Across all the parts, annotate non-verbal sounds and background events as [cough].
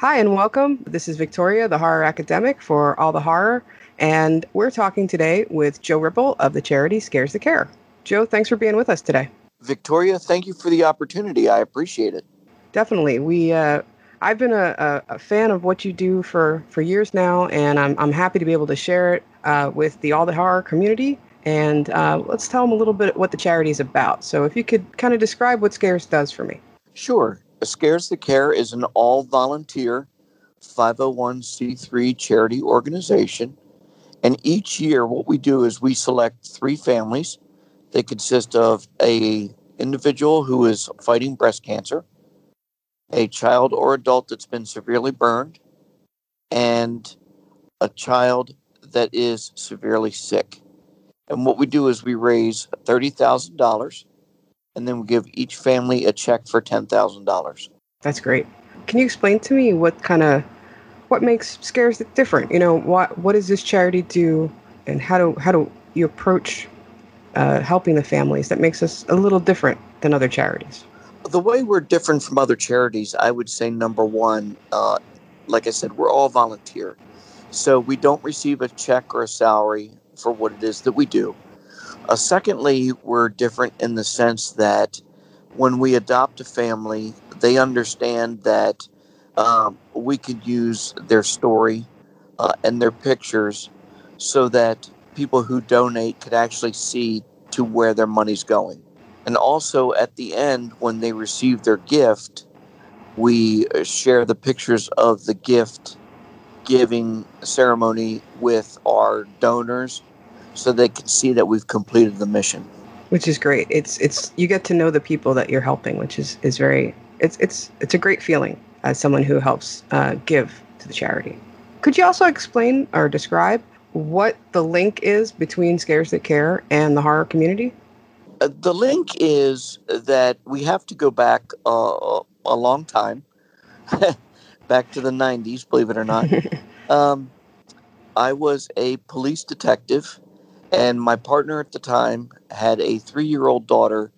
Hi, and welcome. This is Victoria, the horror academic for All the Horror, and we're talking today with Joe Ripple of the charity Scares That Care. Joe, thanks for being with us today. Victoria, thank you for the opportunity. I appreciate it. Definitely. We, uh, I've been a, a, a, fan of what you do for, for years now, and I'm, I'm happy to be able to share it uh, with the All the Horror community. And uh, let's tell them a little bit what the charity is about. So, if you could kind of describe what Scares does for me. Sure. Scares That Care is an all volunteer 501c3 charity organization. And each year, what we do is we select three families. They consist of a individual who is fighting breast cancer, a child or adult that's been severely burned, and a child that is severely sick. And what we do is we raise $30,000 and then we give each family a check for $10,000. That's great. Can you explain to me what kind of what makes scares different? You know, what what does this charity do and how do how do you approach uh, helping the families that makes us a little different than other charities? The way we're different from other charities, I would say number one, uh, like I said, we're all volunteer. So we don't receive a check or a salary for what it is that we do. Uh, secondly, we're different in the sense that when we adopt a family, they understand that um, we could use their story uh, and their pictures so that people who donate could actually see to where their money's going. And also at the end, when they receive their gift, we uh, share the pictures of the gift giving ceremony with our donors so they can see that we've completed the mission. Which is great. It's it's you get to know the people that you're helping, which is is very it's it's it's a great feeling as someone who helps uh, give to the charity. Could you also explain or describe what the link is between Scares That Care and the horror community? Uh, the link is that we have to go back uh, a long time, [laughs] back to the 90s, believe it or not. [laughs] um, I was a police detective and my partner at the time had a three year old daughter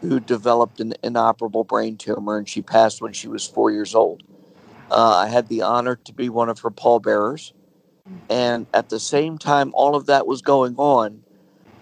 who developed an inoperable brain tumor, and she passed when she was four years old. Uh, I had the honor to be one of her pallbearers. And at the same time, all of that was going on,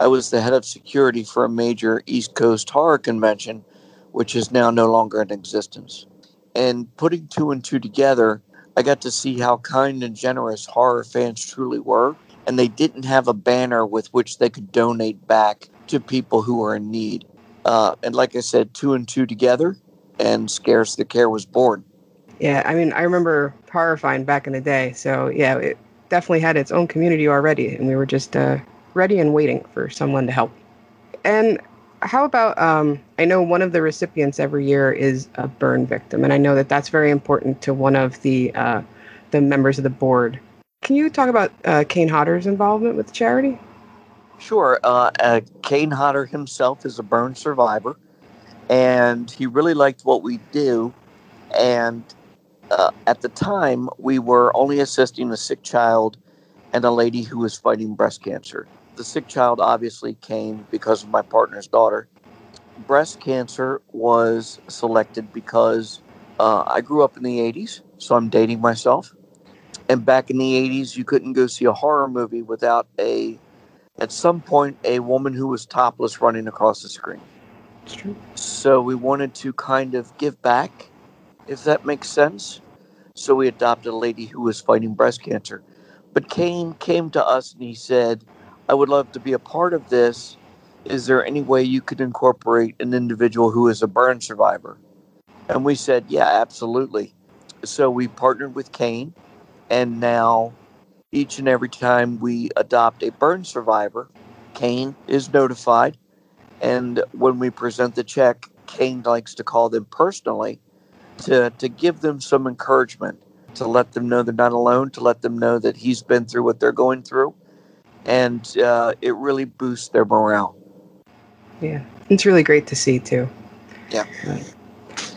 I was the head of security for a major East Coast horror convention, which is now no longer in existence. And putting two and two together, I got to see how kind and generous horror fans truly were and they didn't have a banner with which they could donate back to people who are in need. Uh, and like I said, two and two together, and Scares That Care was born. Yeah, I mean, I remember Horrorfind back in the day. So, yeah, it definitely had its own community already, and we were just uh, ready and waiting for someone to help. And how about um, I know one of the recipients every year is a burn victim, and I know that that's very important to one of the uh, the members of the board. Can you talk about uh, Kane Hodder's involvement with the charity? Sure. Uh, uh, Kane Hodder himself is a burn survivor, and he really liked what we do. And uh, at the time, we were only assisting a sick child and a lady who was fighting breast cancer. The sick child obviously came because of my partner's daughter. Breast cancer was selected because uh, I grew up in the 80s, so I'm dating myself and back in the 80s you couldn't go see a horror movie without a at some point a woman who was topless running across the screen. It's true. So we wanted to kind of give back if that makes sense. So we adopted a lady who was fighting breast cancer. But kane came to us and he said i would love to be a part of this. Is there any way you could incorporate an individual who is a burn survivor? And we said yeah absolutely. So we partnered with kane and now, each and every time we adopt a burn survivor, Kane is notified. And when we present the check, Kane likes to call them personally to, to give them some encouragement, to let them know they're not alone, to let them know that he's been through what they're going through. And uh, it really boosts their morale. Yeah, it's really great to see, too. Yeah.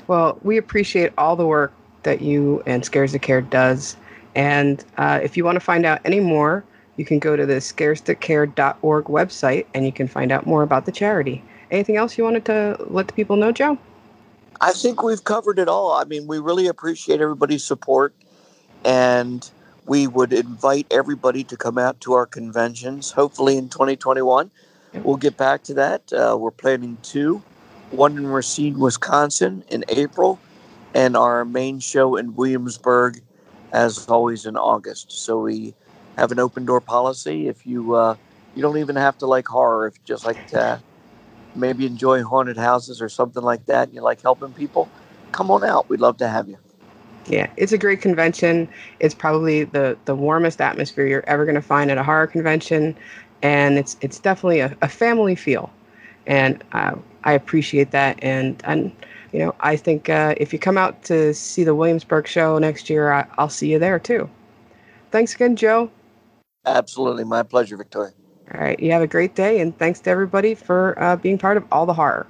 Well, we appreciate all the work that you and Scares That Care does and uh, if you want to find out any more, you can go to the scaresthatcare.org website and you can find out more about the charity. Anything else you wanted to let the people know, Joe? I think we've covered it all. I mean, we really appreciate everybody's support. and we would invite everybody to come out to our conventions, hopefully in 2021. We'll get back to that. Uh, we're planning two one in Racine, Wisconsin in April, and our main show in Williamsburg, as always, in August. So we have an open door policy. If you uh, you don't even have to like horror, if you just like to maybe enjoy haunted houses or something like that, and you like helping people, come on out. We'd love to have you. Yeah, it's a great convention. It's probably the the warmest atmosphere you're ever going to find at a horror convention, and it's it's definitely a, a family feel, and uh, I appreciate that. And and you know I think uh, if you come out to see the Williamsburg show next year, I, I'll see you there too. Thanks again, Joe. Absolutely, my pleasure, Victoria. All right, you have a great day, and thanks to everybody for uh, being part of all the horror.